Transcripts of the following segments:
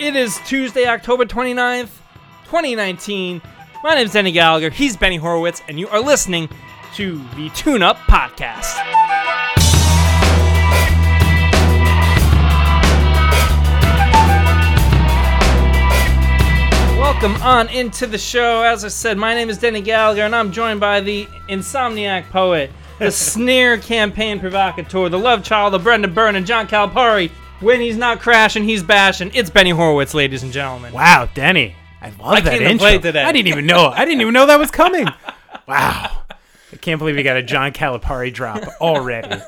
It is Tuesday, October 29th, 2019. My name is Denny Gallagher. He's Benny Horowitz, and you are listening to the Tune Up Podcast. Welcome on into the show. As I said, my name is Denny Gallagher, and I'm joined by the insomniac poet, the sneer campaign provocateur, the love child of Brenda Byrne and John Calipari. When he's not crashing, he's bashing. It's Benny Horowitz, ladies and gentlemen. Wow, Denny. I love I that intro. today. I didn't even know. I didn't even know that was coming. Wow. I can't believe you got a John Calipari drop already.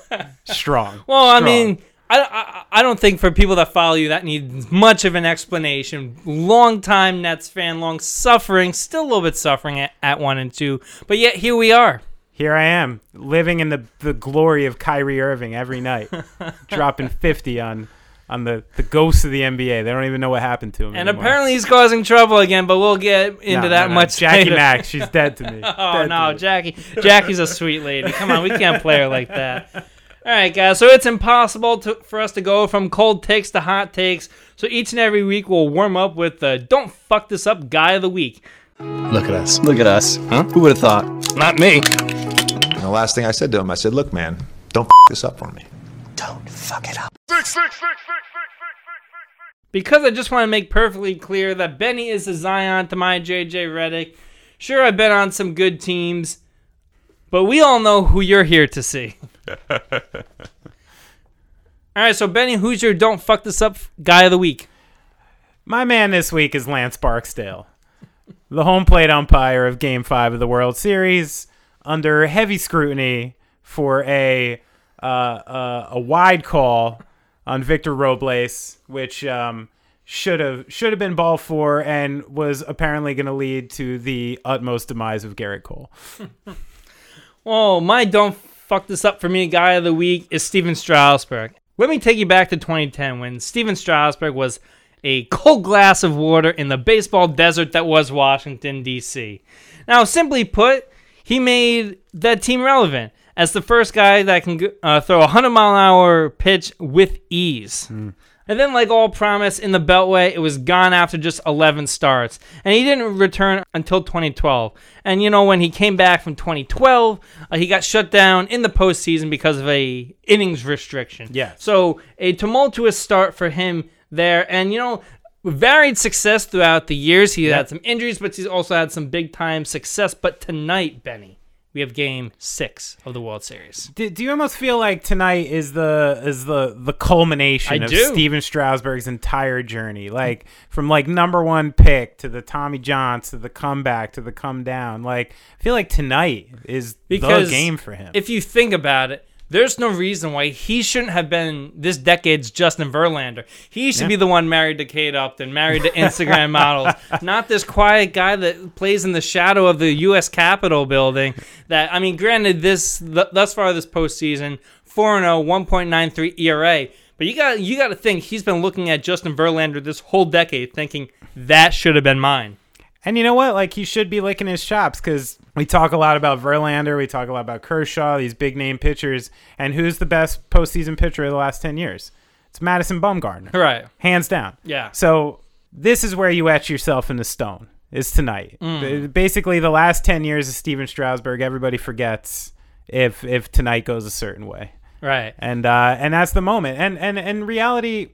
Strong. Well, I Strong. mean, I, I, I don't think for people that follow you that needs much of an explanation. Long time Nets fan, long suffering, still a little bit suffering at, at one and two, but yet here we are. here I am, living in the, the glory of Kyrie Irving every night, dropping 50 on on the, the ghosts of the NBA. They don't even know what happened to him. And anymore. apparently he's causing trouble again, but we'll get into No, that no, no. much Jackie later. Mack, she's dead to me. Oh Dead no, me. Jackie! Jackie's a sweet lady. Come on, we can't play her like that. All right, guys. So it's impossible to, for us to go from cold takes to hot takes. So each and every week we'll warm up with the "Don't fuck this up" guy of the week. Look at us. Look at us. Huh? Who would have thought? Not me. And the last thing I said to him, I said, "Look, man, don't f- this up for me." Don't fuck it up. Because I just want to make perfectly clear that Benny is a Zion to my JJ Redick. Sure, I've been on some good teams, but we all know who you're here to see. all right, so Benny, who's your "Don't fuck this up" guy of the week? My man this week is Lance Barksdale, the home plate umpire of Game 5 of the World Series, under heavy scrutiny for a uh, uh, a wide call on Victor Robles, which um, should have should have been ball four and was apparently going to lead to the utmost demise of Gerrit Cole. Oh, my don't fuck this up for me guy of the week is Stephen Strasburg. Let me take you back to 2010 when Stephen Strasburg was a cold glass of water in the baseball desert that was Washington, D.C. Now, simply put, he made that team relevant as the first guy that can uh, throw a 100 mile an hour pitch with ease. And then, like all promise in the Beltway, it was gone after just 11 starts. And he didn't return until 2012. And, you know, when he came back from 2012, uh, he got shut down in the postseason because of a innings restriction. Yeah. So a tumultuous start for him there. And, you know, varied success throughout the years. He had some injuries, but he's also had some big time success. But tonight, Benny, we have game six of the World Series. Do, do you almost feel like tonight is the is the the culmination I of do. Stephen Strasburg's entire journey? Like from like number one pick to the Tommy Johns to the comeback to the come down. Like I feel like tonight is Because the game for him. If you think about it, there's no reason why he shouldn't have been this decade's Justin Verlander. He should be the one married to Kate Upton, married to Instagram models, not this quiet guy that plays in the shadow of the U.S. Capitol building. That I mean, granted, this th- thus far this postseason, four and 0, 1.93 ERA. But you got you got to think he's been looking at Justin Verlander this whole decade, thinking that should have been mine. And you know what? Like he should be licking his chops because we talk a lot about Verlander, we talk a lot about Kershaw, these big name pitchers, and who's the best postseason pitcher of the last ten years? It's Madison Bumgarner, Right? hands down. Yeah. So this is where you etch yourself in the stone. Is tonight. B- Basically, the last ten years of Stephen Strasburg, everybody forgets if if tonight goes a certain way, Right. and uh, and that's the moment. And and in reality,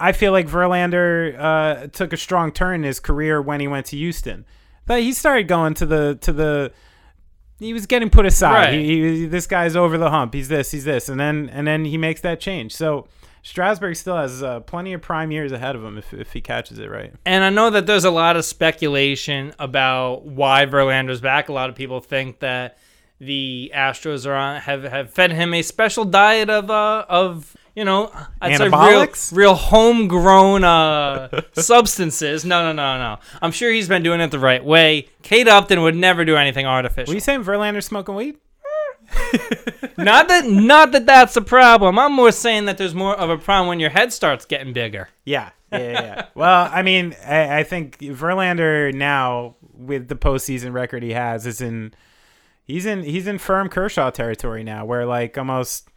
I feel like Verlander uh, took a strong turn in his career when he went to Houston. But he started going to the to the. He was getting put aside. Right. He, he, this guy's over the hump. He's this. He's this. And then and then he makes that change. So Strasburg still has uh, plenty of prime years ahead of him if if he catches it right. And I know that there's a lot of speculation about why Verlander's back. A lot of people think that the Astros are on have, have fed him a special diet of uh of you know I'd say real, Anabolics? real homegrown uh substances. No, no, no, no. I'm sure he's been doing it the right way. Kate Upton would never do anything artificial. Were you saying Verlander smoking weed? not that not that that's a problem. I'm more saying that there's more of a problem when your head starts getting bigger. Yeah, yeah, yeah. yeah. well, I mean, I, I think Verlander now with the postseason record he has is in he's in he's in firm Kershaw territory now, where like almost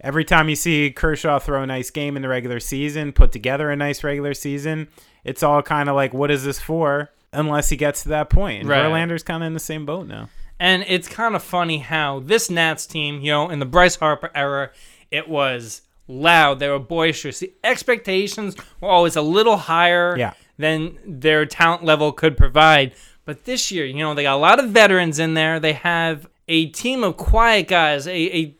every time you see Kershaw throw a nice game in the regular season, put together a nice regular season, it's all kind of like, what is this for? Unless he gets to that point. And Right. Verlander's kind of in the same boat now. And it's kind of funny how this Nats team, you know, in the Bryce Harper era, it was loud. They were boisterous. The expectations were always a little higher Yeah. than their talent level could provide. But this year, you know, they got a lot of veterans in there. They have a team of quiet guys. A, a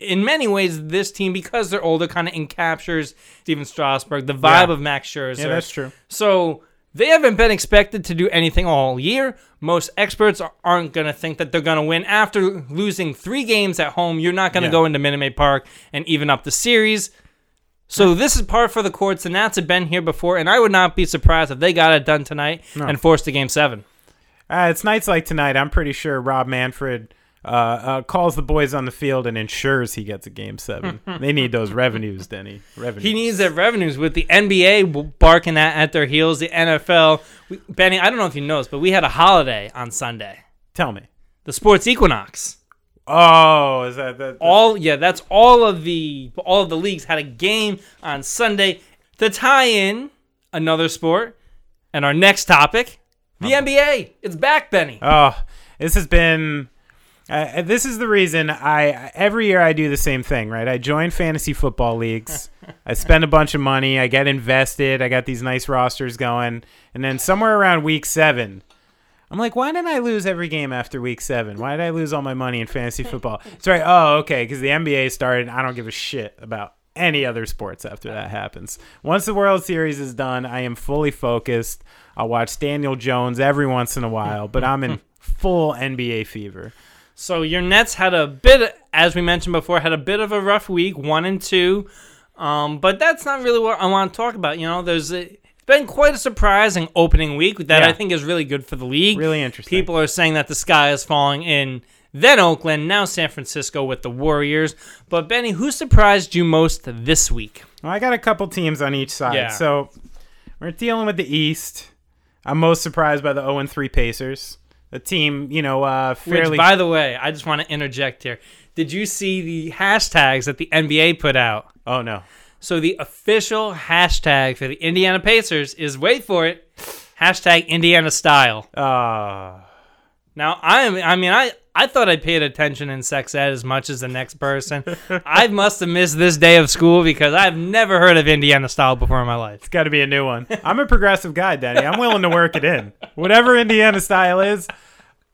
in many ways, this team because they're older kind of encaptures Stephen Strasburg, the vibe Yeah. of Max Scherzer. Yeah, that's true. So they haven't been expected to do anything all year. Most experts are- aren't going to think that they're going to win after losing three games at home. You're not going to Yeah. go into Minute Maid Park and even up the series. So this is par for the courts. The Nats have been here before, and I would not be surprised if they got it done tonight and forced a game seven. Uh, it's nights like tonight. I'm pretty sure Rob Manfred uh, uh, calls the boys on the field and ensures he gets a game seven. they need those revenues, Denny. Revenues. He needs their revenues with the NBA barking at, at their heels, the NFL. We, Benny, I don't know if you noticed, but we had a holiday on Sunday, Tell me. the sports equinox. Oh, is that that? all yeah that's all of the all of the leagues had a game on sunday to tie in another sport and our next topic the nba it's back benny Oh, this has been. Uh, this is the reason I every year I do the same thing, right? I join fantasy football leagues. I spend a bunch of money. I get invested. I got these nice rosters going, and then somewhere around week seven, I'm like, why didn't I lose every game after week seven? Why did I lose all my money in fantasy football? It's right. Oh, okay, because the NBA started. I don't give a shit about any other sports after that happens. Once the World Series is done, I am fully focused. I'll watch Daniel Jones every once in a while, but I'm in full NBA fever. So your nets had a bit as we mentioned before had a bit of a rough week one and two um, but that's not really what i want to talk about you know there's a, it's been quite a surprising opening week that Yeah. i think is really good for the league Really interesting. People are saying that the sky is falling in then Oakland, now San Francisco with the Warriors. But Benny, who surprised you most this week? Well, I got a couple teams on each side. Yeah. So we're dealing with the East. I'm most surprised by the 0 3 Pacers. A team, you know, uh, fairly. Which, by the way, I just want to interject here. Did you see the hashtags that the NBA put out? oh, no. So the official hashtag for the Indiana Pacers is wait for it, hashtag Indiana style. Uh, Now I am I mean I I thought I paid attention in sex ed as much as the next person. I must have missed this day of school because I've never heard of Indiana style before in my life. it's got to be a new one. I'm a progressive guy, Denny. I'm willing to work it in. Whatever Indiana style is,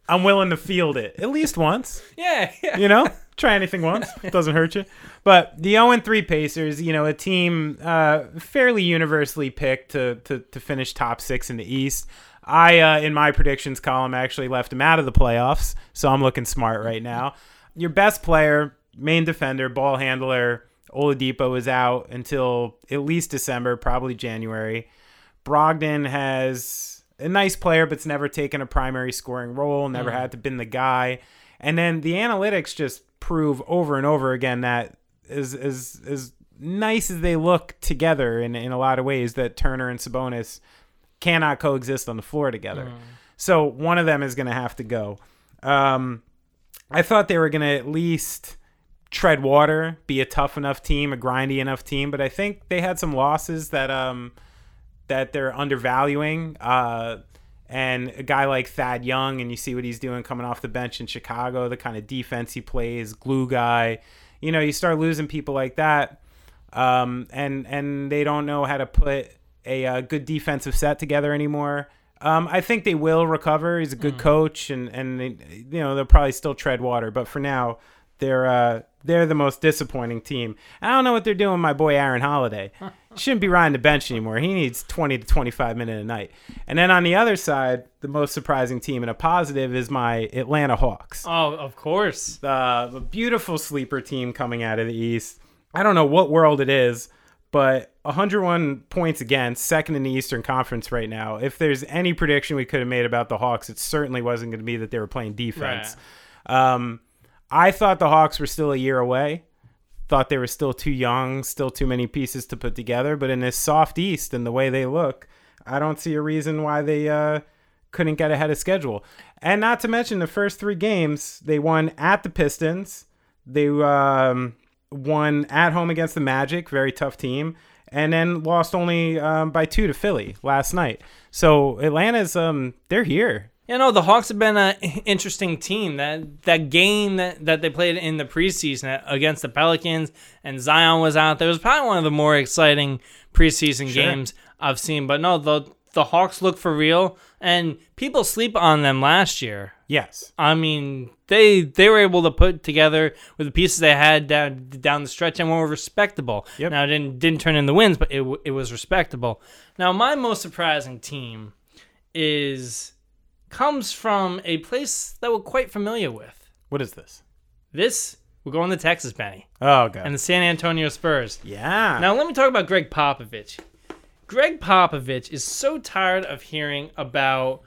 I'm willing to field it at least once. Yeah, yeah. you know, try anything once. It doesn't hurt you. But the 0 3 Pacers, you know, a team uh, fairly universally picked to, to, to finish top six in the East. I, uh, in my predictions column, actually left them out of the playoffs, so I'm looking smart right now. Your best player, main defender, ball handler, Oladipo is out until at least December, probably January. Brogdon has a nice player, but's never taken a primary scoring role, never had to been the guy. And then the analytics just prove over and over again that as as as nice as they look together in in a lot of ways, that Turner and Sabonis cannot coexist on the floor together. So one of them is going to have to go. Um, I thought they were going to at least tread water, be a tough enough team, a grindy enough team, but I think they had some losses that um that they're undervaluing. Uh, and a guy like Thad Young, and you see what he's doing coming off the bench in Chicago, the kind of defense he plays, glue guy. You know, you start losing people like that, um, and and they don't know how to put a, uh good defensive set together anymore. Um, I think they will recover. He's a good coach, and and they, you know they'll probably still tread water. But for now, they're uh, they're the most disappointing team. I don't know what they're doing, my boy Aaron Holiday. Shouldn't be riding the bench anymore. He needs 20 to 25 minutes a night. And then on the other side, the most surprising team and a positive is my Atlanta Hawks. Oh, of course. Uh, the beautiful sleeper team coming out of the East. I don't know what world it is, but 101 points against, second in the Eastern Conference right now. If there's any prediction we could have made about the Hawks, it certainly wasn't going to be that they were playing defense. Um, I thought the Hawks were still a year away. Thought they were still too young, still too many pieces to put together. But in this soft East and the way they look, I don't see a reason why they uh, couldn't get ahead of schedule. And not to mention the first three games, they won at the Pistons. They um, won at home against the Magic, very tough team, and then lost only um, by two to Philly last night. So Atlanta's um they're here. You know, the Hawks have been an interesting team. That that game that, that they played in the preseason against the Pelicans and Zion was out there was probably one of the more exciting preseason Sure. games I've seen. But no, the the Hawks look for real, and people sleep on them last year. Yes. I mean, they they were able to put together with the pieces they had down down the stretch and were respectable. Yep. Now it didn't didn't turn in the wins, but it it was respectable. Now my most surprising team is comes from a place that we're quite familiar with. What is this? This we're going to Texas, Benny, Oh god. and the San Antonio Spurs. yeah. Now let me talk about Gregg Popovich. Gregg Popovich is so tired of hearing about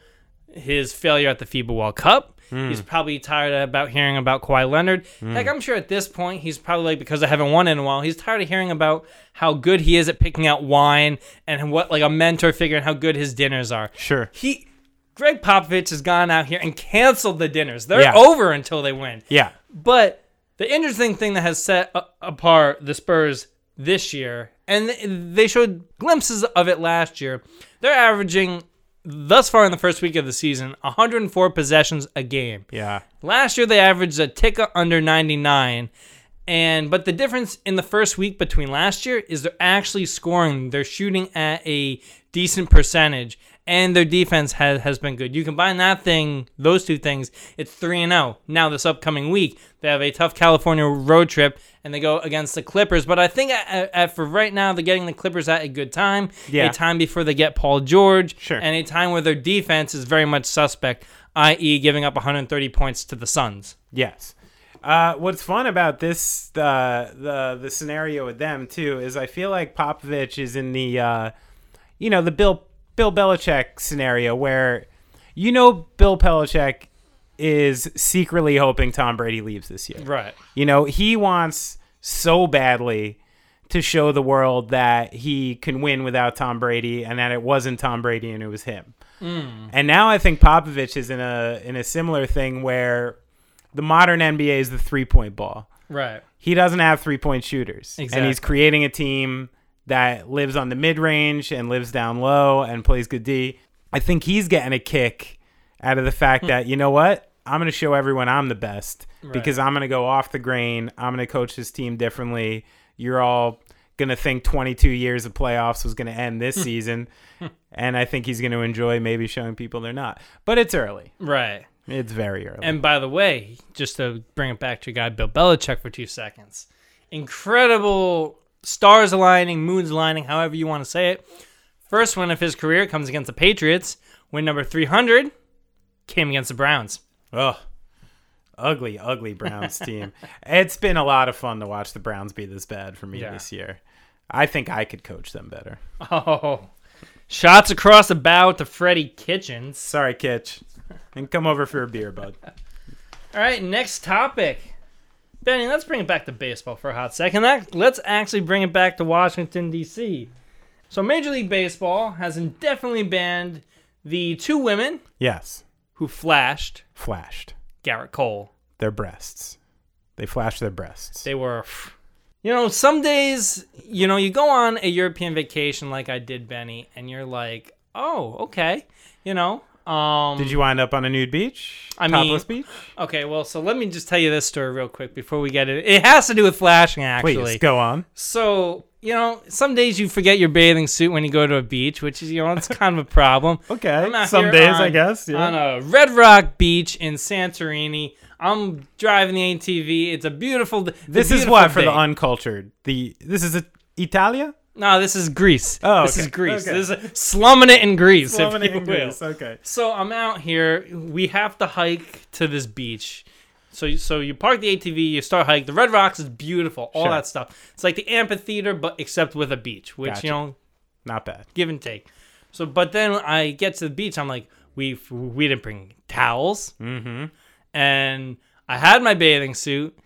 his failure at the FIBA World Cup. Hmm. He's probably tired about hearing about Kawhi Leonard. Hmm. Heck, I'm sure at this point he's probably like because I haven't won in a while. He's tired of hearing about how good he is at picking out wine and what like a mentor figure and how good his dinners are. Sure. He, Gregg Popovich has gone out here and canceled the dinners. They're Yeah. over until they win. Yeah. But the interesting thing that has set apart the Spurs this year, and they showed glimpses of it last year, they're averaging thus far in the first week of the season 104 possessions a game. Yeah. Last year they averaged a tick under 99. And but the difference in the first week between last year is they're actually scoring. They're shooting at a decent percentage and their defense has has been good. You combine that thing, those two things, it's 3 and 0. Now this upcoming week, they have a tough California road trip and they go against the Clippers, but I think at, at, for right now they're getting the Clippers at a good time. Yeah. A time before they get Paul George Sure. and a time where their defense is very much suspect, i.e., giving up 130 points to the Suns. Yes. Uh, what's fun about this the the the scenario with them too is I feel like Popovich is in the uh, you know the Bill Bill Belichick scenario where you know Bill Belichick is secretly hoping Tom Brady leaves this year. Right. You know, he wants so badly to show the world that he can win without Tom Brady and that it wasn't Tom Brady and it was him. And now I think Popovich is in a in a similar thing where the modern NBA is the three-point ball. Right. He doesn't have three-point shooters. And he's creating a team that lives on the mid-range and lives down low and plays good D. I think he's getting a kick out of the fact Hmm. that, you know what? I'm going to show everyone I'm the best because I'm going to go off the grain. I'm going to coach this team differently. You're all going to think 22 years of playoffs was going to end this season. and I think he's going to enjoy maybe showing people they're not. But it's early. Right. It's very early. And by the way, just to bring it back to your guy Bill Belichick for two seconds, incredible stars aligning, moons aligning, however you want to say it. First win of his career comes against the Patriots. Win number 300 came against the Browns. Ugh. Ugly, ugly Browns team. It's been a lot of fun to watch the Browns be this bad for me Yeah. this year. I think I could coach them better. Oh, shots across the bow to Freddie Kitchens. Sorry, Kitch. And come over for a beer, bud. All right, next topic. Benny, let's bring it back to baseball for a hot second. That- Let's actually bring it back to Washington, D.C. So, Major League Baseball has indefinitely banned the two women Yes. who flashed Flashed. Gerrit Cole. Their breasts. They flashed their breasts. They were, you know, some days, you know, you go on a European vacation like I did, Benny, and you're like, oh, okay, you know. Um, Did you wind up on a nude beach? I mean- Topless beach? Okay, well, so let me just tell you this story real quick before we get it. It has to do with flashing, actually. Please, go on. So, you know, some days you forget your bathing suit when you go to a beach, which is, you know, it's kind of a problem. Okay. I'm out Some here days, I guess. Yeah. On a Red Rock beach in Santorini. I'm driving the ATV. It's a beautiful. it's a this is beautiful what for the day. uncultured. The this is a, Italia. No, this is Greece. Oh, this okay, is Greece. okay. This is slumming it in Greece, Slumming it in will. Greece, Okay. So I'm out here. We have to hike to this beach. So you- so you park the ATV, you start hike. The Red Rocks is beautiful, all Sure. that stuff. It's like the amphitheater, but except with a beach, which Gotcha. you know, Not bad. give and take. So, but then I get to the beach. I'm like, we we didn't bring towels, Mm-hmm. and I had my bathing suit,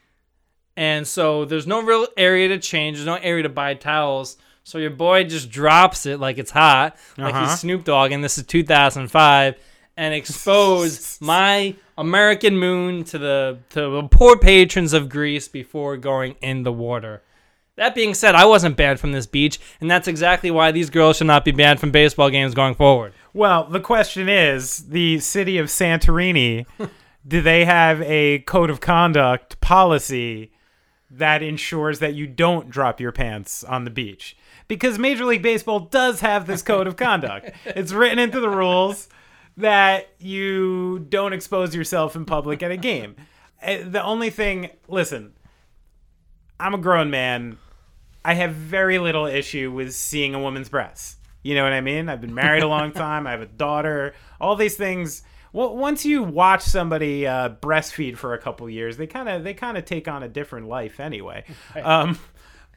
and so there's no real area to change. There's no area to buy towels. So your boy just drops it like it's hot, like Uh-huh. he's Snoop Dogg, and this is 2005. and expose my American moon to the to the poor patrons of Greece before going in the water. That being said, I wasn't banned from this beach, and that's exactly why these girls should not be banned from baseball games going forward. Well, the question is the city of Santorini, do they have a code of conduct policy that ensures that you don't drop your pants on the beach? Because Major League Baseball does have this code of conduct. it's written into the rules that you don't expose yourself in public at a game. Uh, The only thing, listen, I'm a grown man. I have very little issue with seeing a woman's breasts. You know what I mean? I've been married a long time. I have a daughter. All these things. Well, once you watch somebody uh, breastfeed for a couple years, they kind of they kind of take on a different life anyway. Um,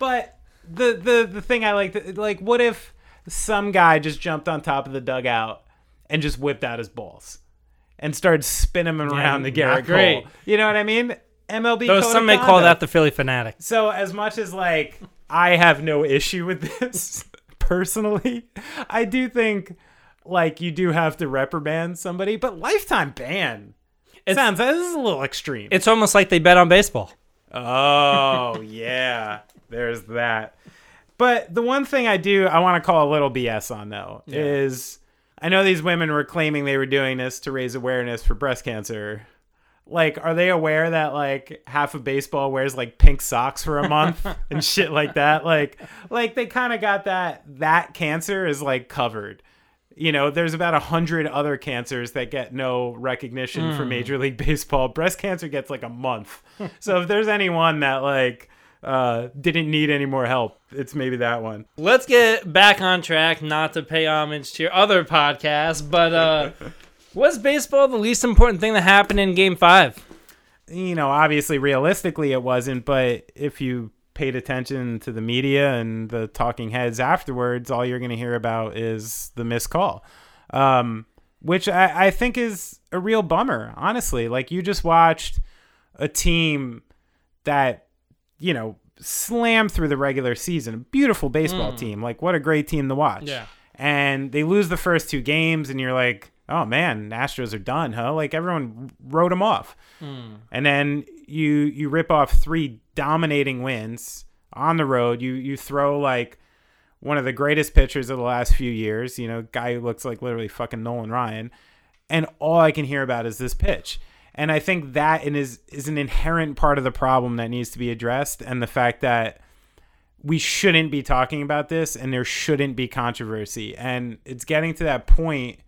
but the the the thing I like, like, what if some guy just jumped on top of the dugout and just whipped out his balls and started spinning them around the not Garrett great. Cole? You know what I mean? MLB. Though some may call that the Philly fanatic. So as much as like I have no issue with this personally, I do think like you do have to reprimand somebody, but lifetime ban. It sounds this is a little extreme. It's almost like they bet on baseball. oh yeah, there's that. But the one thing I do I want to call a little BS on though is I know these women were claiming they were doing this to raise awareness for breast cancer. Like, are they aware that like half of baseball wears like pink socks for a month and shit like that? Like, like they kind of got that that cancer is like covered. You know, there's about a hundred other cancers that get no recognition for hmm. Major League Baseball. Breast cancer gets like a month. so if there's anyone that like uh, didn't need any more help, it's maybe that one. Let's get back on track, not to pay homage to your other podcast, but uh, was baseball the least important thing that happened in Game Five? you know, obviously realistically it wasn't, but if you paid attention to the media and the talking heads afterwards, all you're going to hear about is the missed call, um, which I, I think is a real bummer, honestly. Like, you just watched a team that, you know, slam through the regular season, a beautiful baseball mm. team. Like, what a great team to watch. Yeah. And they lose the first two games, and you're like, oh man, Astros are done, huh? Like, everyone wrote them off mm. and then you you rip off three dominating wins on the road. You you throw like one of the greatest pitchers of the last few years. You know, guy who looks like literally fucking Nolan Ryan, and all I can hear about is this pitch. And I think that is is is an inherent part of the problem that needs to be addressed, and the fact that we shouldn't be talking about this, and there shouldn't be controversy, and it's getting to that point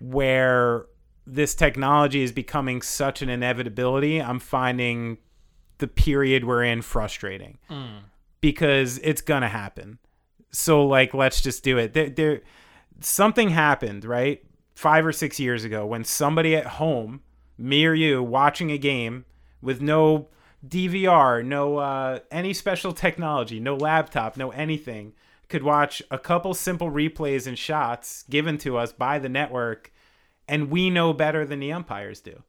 where this technology is becoming such an inevitability, I'm finding the period we're in frustrating hmm. because it's gonna happen. So like, let's just do it. There, there, something happened, right? Five or six years ago, when somebody at home, me or you, watching a game with no DVR, no uh, any special technology, no laptop, no anything, could watch a couple simple replays and shots given to us by the network, and we know better than the umpires do.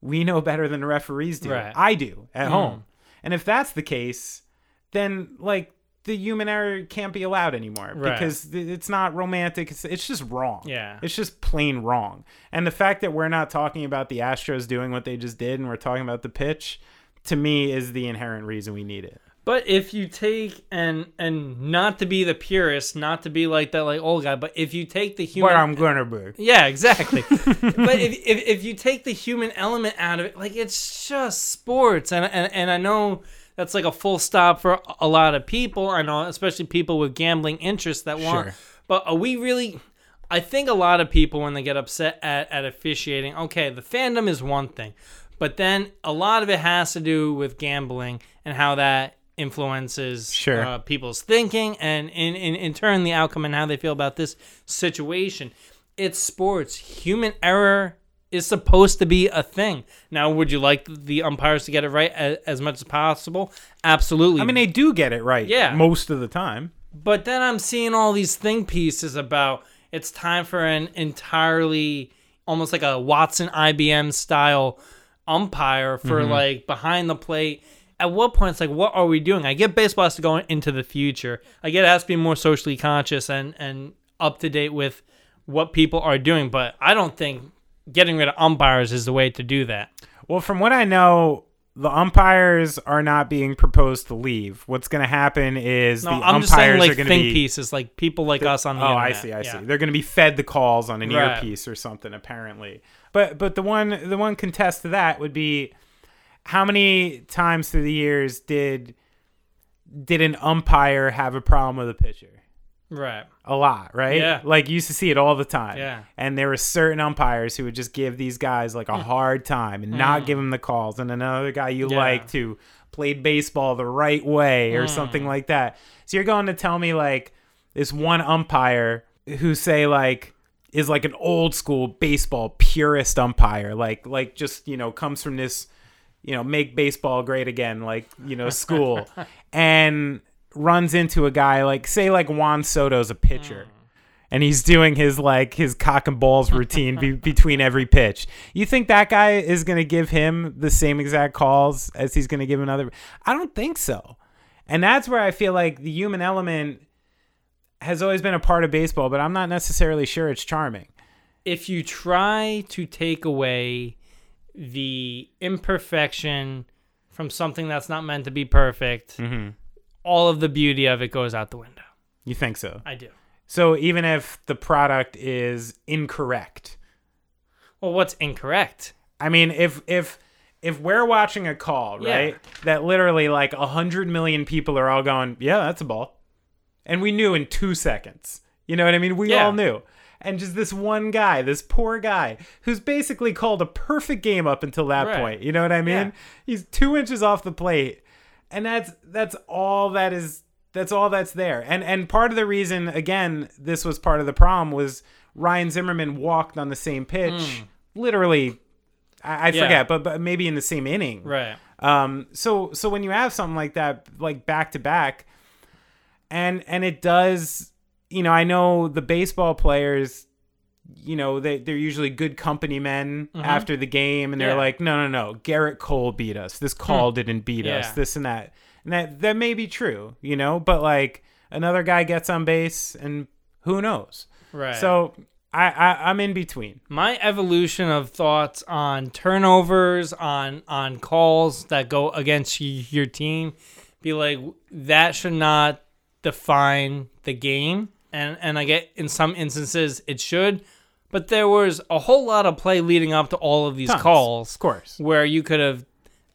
We know better than the referees do. Right. I do at home. And if that's the case, then like the human error can't be allowed anymore Right. because it's not romantic. It's, it's just wrong. Yeah. It's just plain wrong. And the fact that we're not talking about the Astros doing what they just did and we're talking about the pitch, to me, is the inherent reason we need it. But if you take and and not to be the purist, not to be like that like old guy, but if you take the human But I'm gonna be. Yeah, exactly. but if, if if you take the human element out of it, like it's just sports, and and and I know that's like a full stop for a lot of people. I know, especially people with gambling interests that want. Sure. But are we really? I think a lot of people when they get upset at at officiating, okay, the fandom is one thing, but then a lot of it has to do with gambling and how that influences Sure. uh, people's thinking and in, in, in turn the outcome and how they feel about this situation. It's sports. Human error is supposed to be a thing. Now, would you like the umpires to get it right as, as much as possible? Absolutely. I mean, they do get it right. Yeah. Most of the time. But then I'm seeing all these thing pieces about it's time for an entirely almost like a Watson IBM style umpire for mm-hmm. like behind the plate. At what point it's like, what are we doing? I get baseball has to go into the future. I get it has to be more socially conscious and and up to date with what people are doing. But I don't think getting rid of umpires is the way to do that. Well, from what I know, the umpires are not being proposed to leave. What's going to happen is No, the I'm umpires just saying are like going to think be. pieces, like people like us on the oh, I internet. see. I Yeah. see. They're going to be fed the calls on an Right. earpiece or something, apparently. But but the one the one contest to that would be how many times through the years did did an umpire have a problem with a pitcher? Right. A lot, right? Yeah. Like you used to see it all the time. Yeah. And there were certain umpires who would just give these guys like a hard time and not give them the calls, and another guy you Mm. Yeah. like to played baseball the right way or Mm. something like that. So you're going to tell me like this one umpire who say like is like an old school baseball purist umpire, like like just you know comes from this you know make baseball great again like you know school and runs into a guy like say like Juan Soto's a pitcher and he's doing his like his cock and balls routine be- between every pitch. You think that guy is going to give him the same exact calls as he's going to give another? I don't think so. And that's where I feel like the human element has always been a part of baseball, but I'm not necessarily sure it's charming. if you try to take away the imperfection from something that's not meant to be perfect, Mm-hmm. All of the beauty of it goes out the window. You think so? I do. So even if the product is incorrect, Well, what's incorrect? I mean, if if if we're watching a call, Yeah. right, that literally like a hundred million people are all going, yeah, that's a ball, and we knew in two seconds. You know what I mean? We Yeah. all knew. And just this one guy, this poor guy, who's basically called a perfect game up until that Right. point. You know what I mean? Yeah. He's two inches off the plate, and that's that's all that is. That's all that's there. And and part of the reason, again, this was part of the problem was Ryan Zimmerman walked on the same pitch, literally. I, I. Yeah. forget, but but maybe in the same inning. Right. Um, so so when you have something like that, like back to back, and and it does, you know, I know the baseball players, you know, they they're usually good company men after the game, and they're Mm-hmm. Yeah. like, no, no, no, Gerrit Cole beat us. This call didn't beat us. This and that, and that that may be true, you know, but like another guy gets on base, and who knows? Right. So I, I I'm in between. my evolution of thoughts on turnovers, on on calls that go against your team, be like that should not define the game. And and I get in some instances it should, but there was a whole lot of play leading up to all of these Tons, calls, of course. where you could have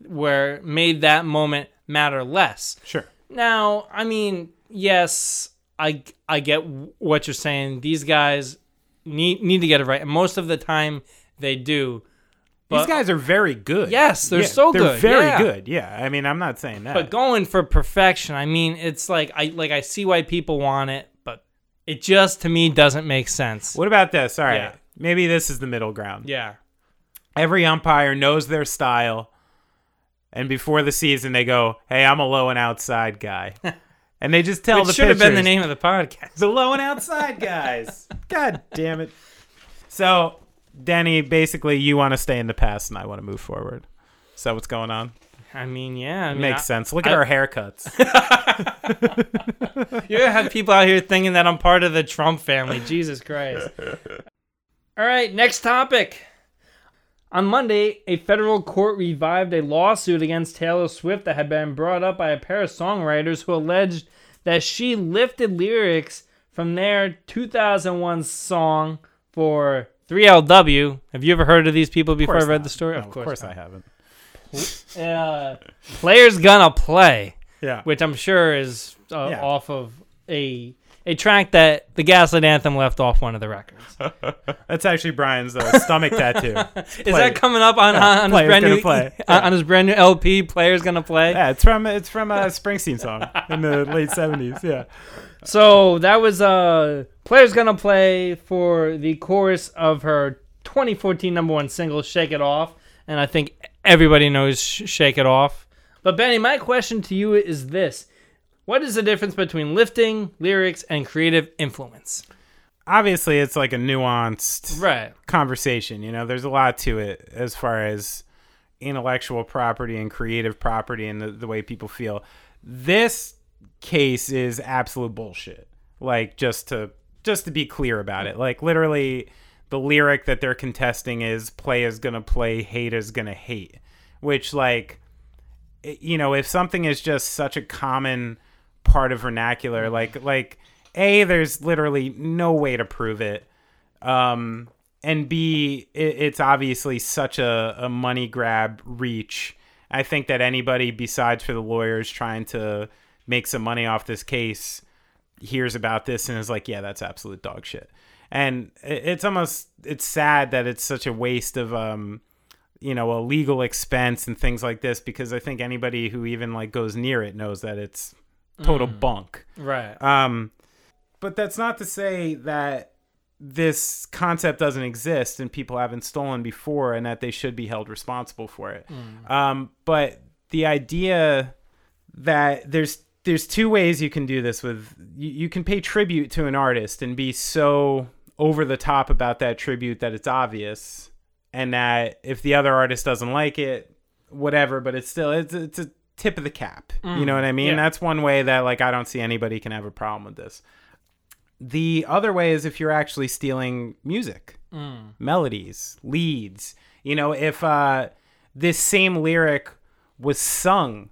where made that moment matter less. Sure. Now, I mean, yes, I I get what you're saying. These guys need need to get it right, and most of the time they do. These guys are very good. Yes, they're so good. they're good, very yeah. good. Yeah, I mean, I'm not saying that. But going for perfection, I mean, it's like I like I see why people want it, but it just to me doesn't make sense. what about this? All right, Yeah. maybe this is the middle ground. Yeah, Every umpire knows their style, and before the season they go, "Hey, I'm a low and outside guy," and they just tell it the should have been the name of the podcast. the low and outside guys. God damn it! So, Denny, basically, you want to stay in the past, and I want to move forward. Is that what's going on? I mean, yeah, I mean, Makes I- sense. Look at our haircuts. You're gonna have people out here thinking that I'm part of the Trump family. Jesus Christ. All right, next topic. On Monday, a federal court revived a lawsuit against Taylor Swift that had been brought up by a pair of songwriters who alleged that she lifted lyrics from their 2001 song for 3LW. Have you ever heard of these people before I read not. the story? No, of course I haven't. Uh, Players Gonna Play Yeah. which I'm sure is uh, Yeah. off of a a track that the Gaslight Anthem left off one of the records. That's actually Brian's uh, stomach tattoo. Is that coming up on, Yeah, on, his brand new Play. on- on his brand new LP? Players gonna play. Yeah, it's from it's from a Springsteen song in the late seventies. Yeah. So that was uh Players gonna play for the chorus of her 2014 number one single "Shake It Off," and I think everybody knows "Shake It Off." But Benny, my question to you is this: What is the difference between lifting lyrics and creative influence? Obviously, it's like a nuanced Right. conversation. You know, there's a lot to it as far as intellectual property and creative property and the, the way people feel. This case is absolute bullshit. Like just to just to be clear about it, like literally, the lyric that they're contesting is "play is gonna play, hate is gonna hate," which like, you know, if something is just such a common part of vernacular, like like a, there's literally no way to prove it, um, and b, it, it's obviously such a, a money grab reach. I think that anybody besides for the lawyers trying to make some money off this case hears about this and is like, yeah, that's absolute dog shit. And it's almost it's sad that it's such a waste of um you know a legal expense and things like this because I think anybody who even like goes near it knows that it's total bunk. Right. Um, but that's not to say that this concept doesn't exist and people haven't stolen before and that they should be held responsible for it. Um, but the idea that there's there's two ways you can do this with you, you can pay tribute to an artist and be so over the top about that tribute that it's obvious and that if the other artist doesn't like it whatever but it's still it's, it's a tip of the cap. You know what i mean? Yeah. that's one way that like i don't see anybody can have a problem with this. The other way is if you're actually stealing music melodies leads. You know if uh this same lyric was sung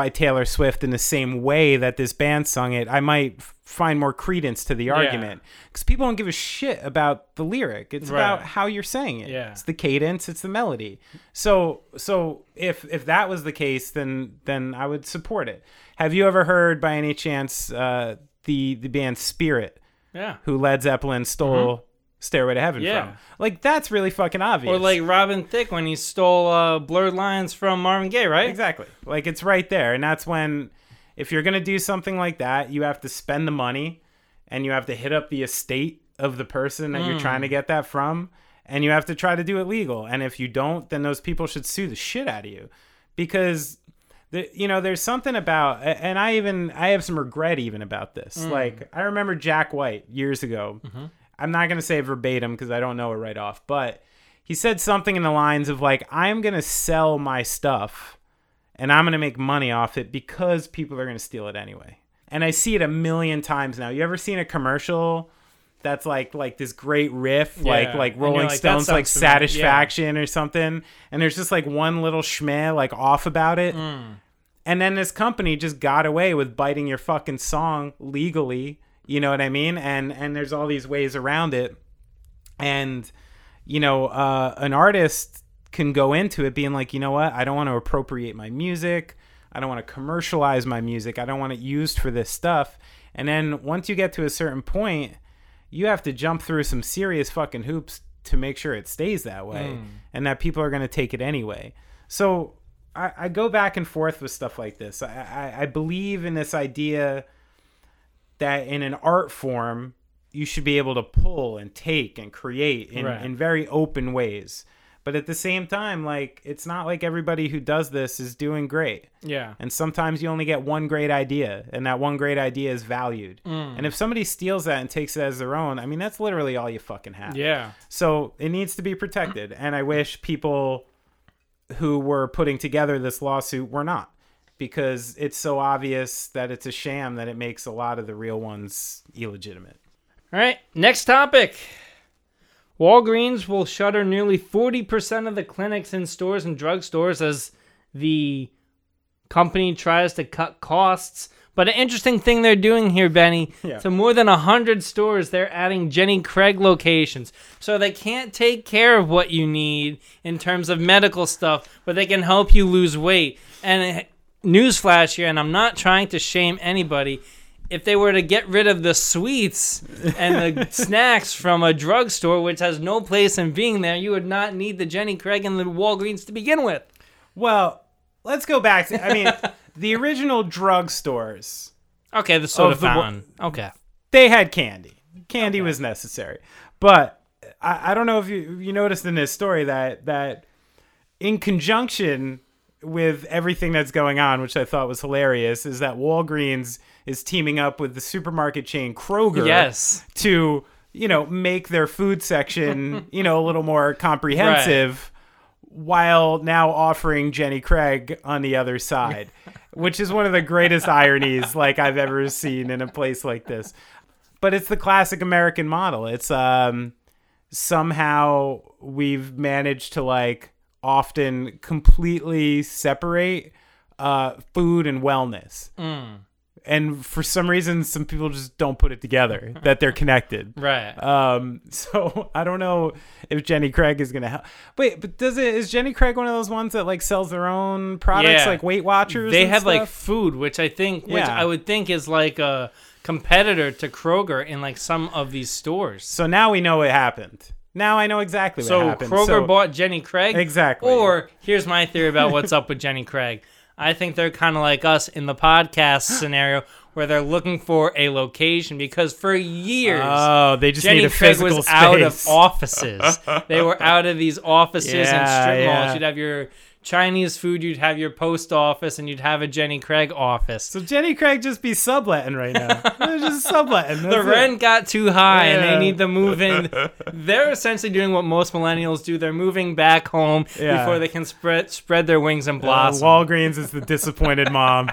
by Taylor Swift in the same way that this band sung it, I might find more credence to the argument because people don't give a shit about the lyric. It's Right. about how you're saying it. Yeah. It's the cadence, it's the melody. So, so if if that was the case, then then I would support it. Have you ever heard by any chance uh, the the band Spirit, Yeah. who Led Zeppelin stole "Stairway to Heaven" Mm-hmm. Yeah. from? Like that's really fucking obvious. Or like Robin Thicke when he stole uh, Blurred Lines from Marvin Gaye, right? Exactly. Like it's right there. And that's when if you're going to do something like that, you have to spend the money and you have to hit up the estate of the person that you're trying to get that from and you have to try to do it legal. And if you don't, then those people should sue the shit out of you because the, you know, there's something about and I even I have some regret even about this. Like I remember Jack White years ago. I'm not going to say verbatim because I don't know it right off, but he said something in the lines of like I'm going to sell my stuff and I'm going to make money off it because people are going to steal it anyway. And I see it a million times now. You ever seen a commercial that's like like this great riff like Yeah. like you're Rolling like, Stones like familiar. Yeah. Satisfaction or something and there's just like one little schmeh like off about it. Mm. And then this company just got away with biting your fucking song legally. You know what I mean? And and there's all these ways around it. And you know, uh, an artist can go into it being like, you know what? I don't want to appropriate my music. I don't want to commercialize my music. I don't want it used for this stuff. And then once you get to a certain point, you have to jump through some serious fucking hoops to make sure it stays that way and that people are going to take it anyway. So I, I go back and forth with stuff like this. I, I, I believe in this idea that in an art form, you should be able to pull and take and create in, Right. in very open ways. But at the same time, like it's not like everybody who does this is doing great. Yeah. And sometimes you only get one great idea, and that one great idea is valued. Mm. And if somebody steals that and takes it as their own, I mean, that's literally all you fucking have. Yeah. So it needs to be protected. And I wish people who were putting together this lawsuit were not, because it's so obvious that it's a sham that it makes a lot of the real ones illegitimate. All right, next topic. Walgreens will shutter nearly 40% of the clinics in stores and drugstores as the company tries to cut costs. But an interesting thing they're doing here, Benny, Yeah. to more than 100 stores, they're adding Jenny Craig locations. So they can't take care of what you need in terms of medical stuff, but they can help you lose weight. And newsflash here, and I'm not trying to shame anybody. If they were to get rid of the sweets and the snacks from a drugstore, which has no place in being there, you would not need the Jenny Craig and the Walgreens to begin with. Well, let's go back to, I mean, the original drugstores, Okay, the soda Of the wa- okay. they had candy. Candy was necessary. But I, I don't know if you, you noticed in this story that, that in conjunction with everything that's going on, which I thought was hilarious, is that Walgreens is teaming up with the supermarket chain Kroger Yes. to, you know, make their food section, you know, a little more comprehensive while now offering Jenny Craig on the other side, which is one of the greatest ironies like I've ever seen in a place like this. but it's the classic American model. It's um somehow we've managed to like often completely separate uh food and wellness. And for some reason some people just don't put it together that they're connected. Right. Um, so I don't know if Jenny Craig is gonna help. Wait, but does it is Jenny Craig one of those ones that like sells their own products, Yeah. like Weight Watchers? they have like food, which I think, which Yeah. I would think is like a competitor to Kroger in like some of these stores. So now we know what happened. Now I know exactly what So happened. Kroger So- bought Jenny Craig. Exactly. Or here's my theory about what's up with Jenny Craig. I think they're kind of like us in the podcast scenario where they're looking for a location because for years Oh, they just Jenny need a Craig physical was out of offices. they were out of these offices and Yeah, strip yeah. malls. You'd have your Chinese food, you'd have your post office, and you'd have a Jenny Craig office. So Jenny Craig just be subletting right now. They're just subletting. the That's it. rent got too high and they need to move in. They're essentially doing what most millennials do. They're moving back home Yeah. before they can spread spread their wings and Uh, blossom. Walgreens is the disappointed mom.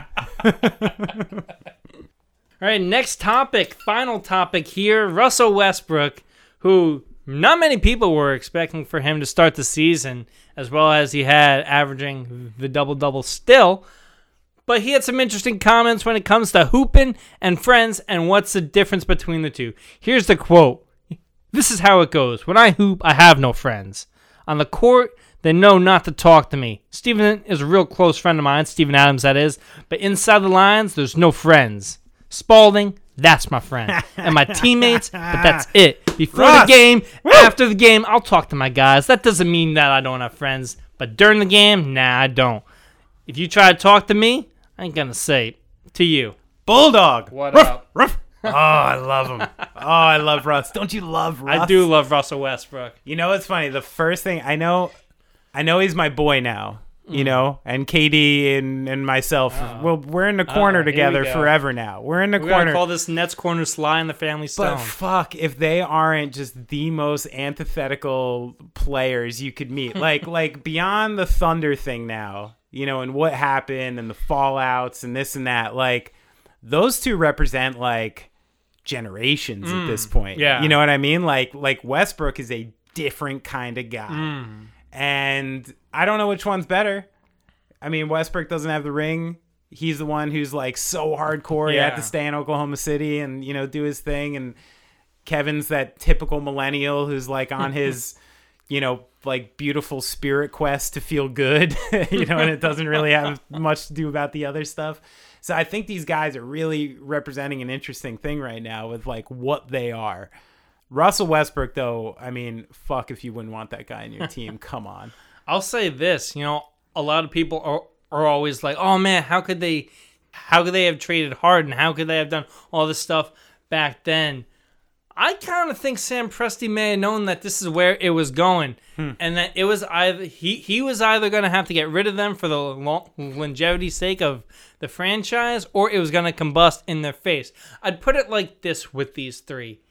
All right, next topic, final topic here. Russell Westbrook, who not many people were expecting for him to start the season as well as he had, averaging the double double still. But he had some interesting comments when it comes to hooping and friends and what's the difference between the two. Here's the quote This is how it goes. When I hoop, I have no friends. On the court, they know not to talk to me. Steven is a real close friend of mine, Steven Adams, that is. But inside the lines, there's no friends. Spalding, that's my friend. And my teammates, but that's it. Before Russ! the game, after the game, I'll talk to my guys. That doesn't mean that I don't have friends. But during the game, nah, I don't. If you try to talk to me, I ain't gonna say it to you. Bulldog. What up? Ruff. Oh, I love him. Oh, I love Russ. Don't you love Russ? I do love Russell Westbrook. You know what's funny? The first thing I know, I know he's my boy now. Mm. You know, and KD and, and myself, well, we're in the corner together forever now. We're in the We're corner. call this Nets corner sly in the family stone. But fuck, if they aren't just the most antithetical players you could meet, like like beyond the Thunder thing now, you know, and what happened and the fallouts and this and that, like those two represent like generations at this point. Mm, yeah. you know what I mean? Like like Westbrook is a different kind of guy, Mm. and I don't know which one's better. I mean, Westbrook doesn't have the ring. He's the one who's like so hardcore. He had to stay in Oklahoma City and you know do his thing. And Kevin's that typical millennial who's like on his, you know, like beautiful spirit quest to feel good. you know, and it doesn't really have much to do about the other stuff. So I think these guys are really representing an interesting thing right now with like what they are. Russell Westbrook, though, I mean, fuck if you wouldn't want that guy in your team. Come on. I'll say this, you know, a lot of people are are always like, "Oh man, how could they how could they have traded Harden? How could they have done all this stuff back then?" I kind of think Sam Presti may have known that this is where it was going, hmm. and that it was either he he was either going to have to get rid of them for the long, longevity sake of the franchise, or it was going to combust in their face. I'd put it like this with these three: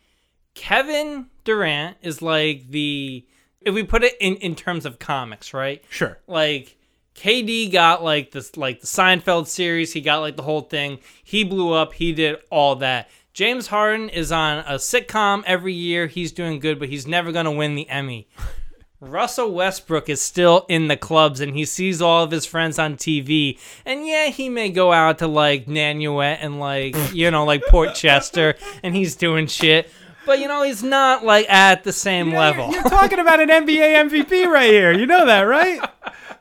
Kevin Durant is like the if we put it in in terms of comics, right? Sure. like KD got like this like the Seinfeld series, he got like the whole thing. He blew up, he did all that. James Harden is on a sitcom every year. He's doing good, but he's never going to win the Emmy. Russell Westbrook is still in the clubs and he sees all of his friends on TV. And yeah, he may go out to like Nanuet and like, you know, like Port Chester and he's doing shit. But you know, he's not like at the same level. You're talking about an NBA MVP right here. You know that, right?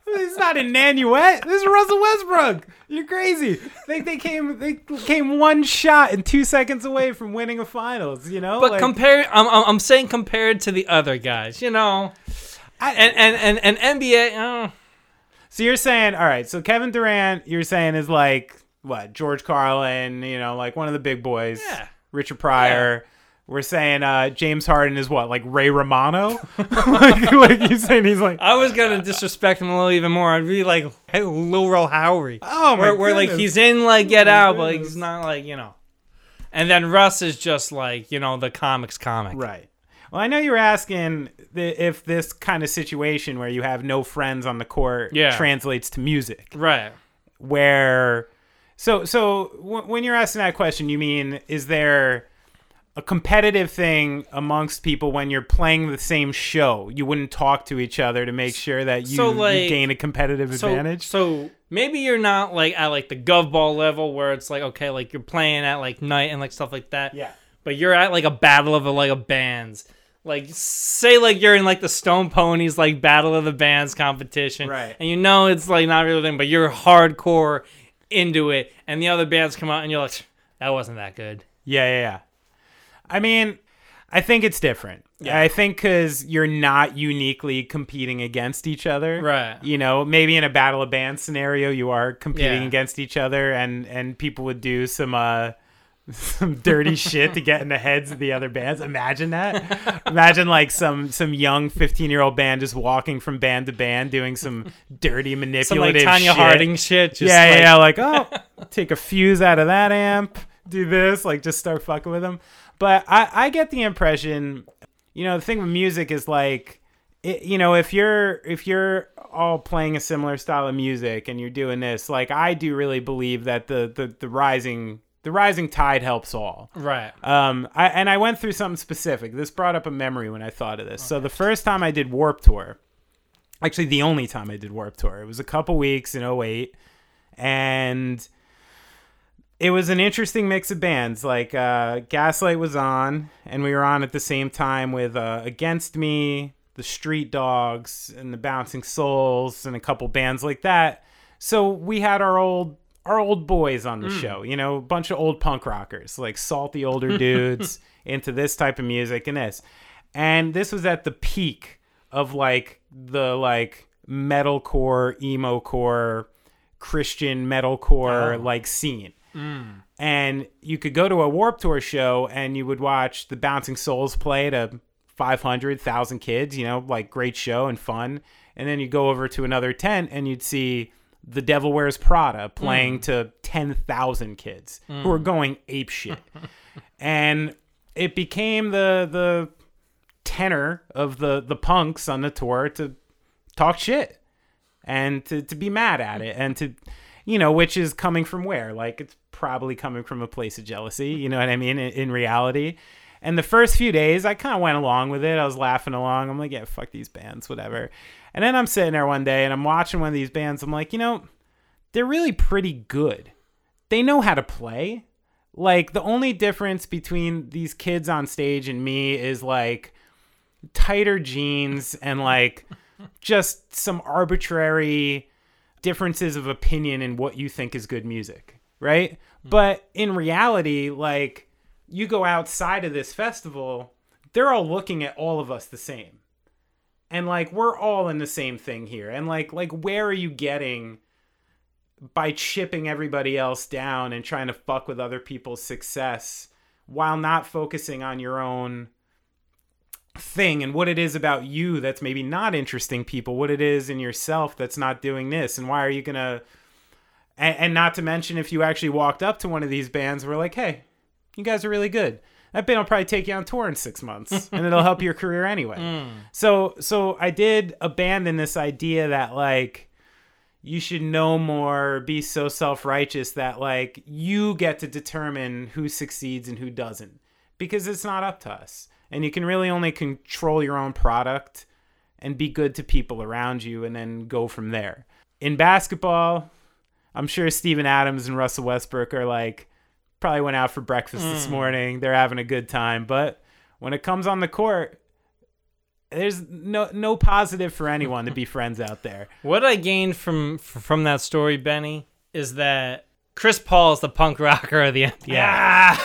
It's not in Nanuet. This is Russell Westbrook. You're crazy. They, they came they came one shot and two seconds away from winning a finals. You know, But Like, compared, I'm, I'm saying compared to the other guys, you know, I- and and and, and NBA, uh, so you're saying, all right. So Kevin Durant, you're saying is like what George Carlin. You know, like one of the big boys. Yeah. Richard Pryor. We're saying uh, James Harden is what, like Ray Romano? like, like you saying he's like, I was gonna disrespect him a little even more. I'd be like hey, Lil Howery, oh my where, where like he's in like Get my Out, but like, he's not like you know. And then Russ is just like you know the comics comic. Right. Well, I know you were asking if this kind of situation where you have no friends on the court Yeah. translates to music. Right. Where, so so w- when you're asking that question, you mean is there a competitive thing amongst people when you're playing the same show. You wouldn't talk to each other to make sure that you, So, you gain a competitive so, advantage. So maybe you're not like at like the gov ball level where it's like okay, like you're playing at like night and like stuff like that. Yeah. But you're at like a battle of like a bands. Like say like you're in like the Stone Pony's like battle of the bands competition. Right. And you know it's like not really a thing, but you're hardcore into it and the other bands come out and you're like that wasn't that good. Yeah, yeah, yeah. I mean, I think it's different. Yeah. I think because you're not uniquely competing against each other. Right. You know, maybe in a battle of bands scenario, you are competing Yeah. against each other, and and people would do some uh some dirty shit to get in the heads of the other bands. Imagine that. Imagine like some some young 15 year old band just walking from band to band doing some dirty Some manipulative like Tanya shit. Harding shit. Just yeah, like, yeah, yeah. Like, oh, take a fuse out of that amp, do this, like, just start fucking with them. But I, I get the impression, you know, the thing with music is like, it, you know, if you're if you're all playing a similar style of music and you're doing this, like, I do really believe that the the, the rising the rising tide helps all. Right. Um, I, and I went through something specific. This brought up a memory when I thought of this. So the first time I did Warped Tour, actually the only time I did Warped Tour, it was a couple weeks in 08, and it was an interesting mix of bands. Like uh, Gaslight was on, and we were on at the same time with uh, Against Me, the Street Dogs, and the Bouncing Souls, and a couple bands like that. So we had our old our old boys on the show, you know, a bunch of old punk rockers, like salty older dudes into this type of music and this. And this was at the peak of like the like metalcore, emo core, Christian metalcore like scene. And you could go to a Warped Tour show and you would watch the Bouncing Souls play to 500,000 kids, you know, like great show and fun. And then you go over to another tent and you'd see The Devil Wears Prada playing to 10,000 kids who were going ape shit. and it became the the tenor of the the punks on the tour to talk shit and to, to be mad at it and to you know which is coming from where like it's probably coming from a place of jealousy you know what i mean in, in reality. And the first few days i kind of went along with it. I was laughing along. I'm like yeah fuck these bands whatever. And then i'm sitting there one day and i'm watching one of these bands. I'm like you know they're really pretty good. They know how to play. Like the only difference between these kids on stage and me is like tighter jeans and like just some arbitrary differences of opinion in what you think is good music, right? Hmm. But in reality, like you go outside of this festival, they're all looking at all of us the same. And like we're all in the same thing here. And like like where are you getting by chipping everybody else down and trying to fuck with other people's success while not focusing on your own thing and what it is about you that's maybe not interesting people what it is in yourself that's not doing this and why are you gonna and, and not to mention if you actually walked up to one of these bands and were like hey you guys are really good. That band will probably take you on tour in six months and it'll help your career anyway. Hmm. So so i did abandon this idea that like you should know more be so self-righteous that like you get to determine who succeeds and who doesn't because it's not up to us. And you can really only control your own product and be good to people around you and then go from there. In basketball i'm sure steven adams and russell westbrook are like probably went out for breakfast this morning they're having a good time but when it comes on the court there's no no positive for anyone to be friends out there What I gained from from that story, Benny, is that Chris Paul is the punk rocker of the NBA. Ah,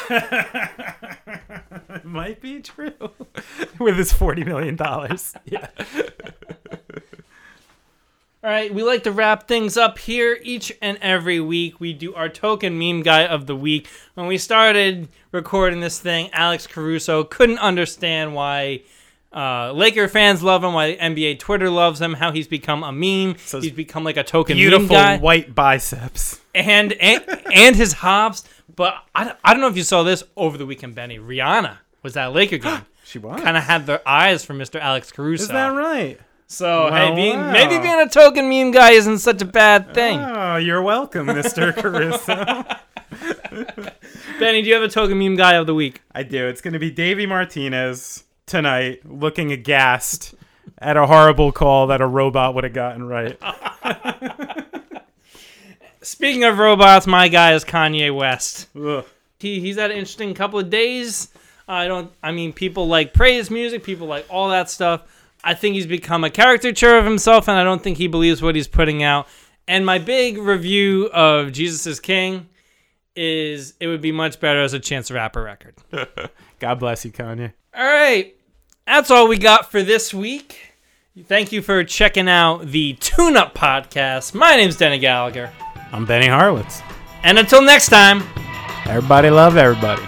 might be true with his forty million dollars. Yeah. All right, we like to wrap things up here each and every week. We do our token meme guy of the week. When we started recording this thing, Alex Caruso couldn't understand why uh, Laker fans love him, why NBA Twitter loves him, how he's become a meme. So he's become like a token Beautiful meme guy, white biceps. and and and his hops. But I, don't- I don't know if you saw this over the weekend, Benny. Rihanna was at a Laker game. She was kind of had their eyes for Mr. Alex Caruso. Is that right? So Wow, hey, being, wow. maybe being a token meme guy isn't such a bad thing. Oh, you're welcome, Mr. Caruso. Benny, do you have a token meme guy of the week? I do. It's going to be Davey Martinez tonight, looking aghast at a horrible call that a robot would have gotten right. Speaking of robots, my guy is Kanye West. Ugh. He, he's had an interesting couple of days. I don't. I mean, people like praise music. People like all that stuff. I think he's become a caricature of himself, and I don't think he believes what he's putting out. And my big review of Jesus is King is it would be much better as a Chance Rapper record. God bless you, Kanye. All right. That's all we got for this week. Thank you for checking out the Tune Up Podcast. My name's Denny Gallagher. I'm Benny Harwitz. And until next time. Everybody love everybody.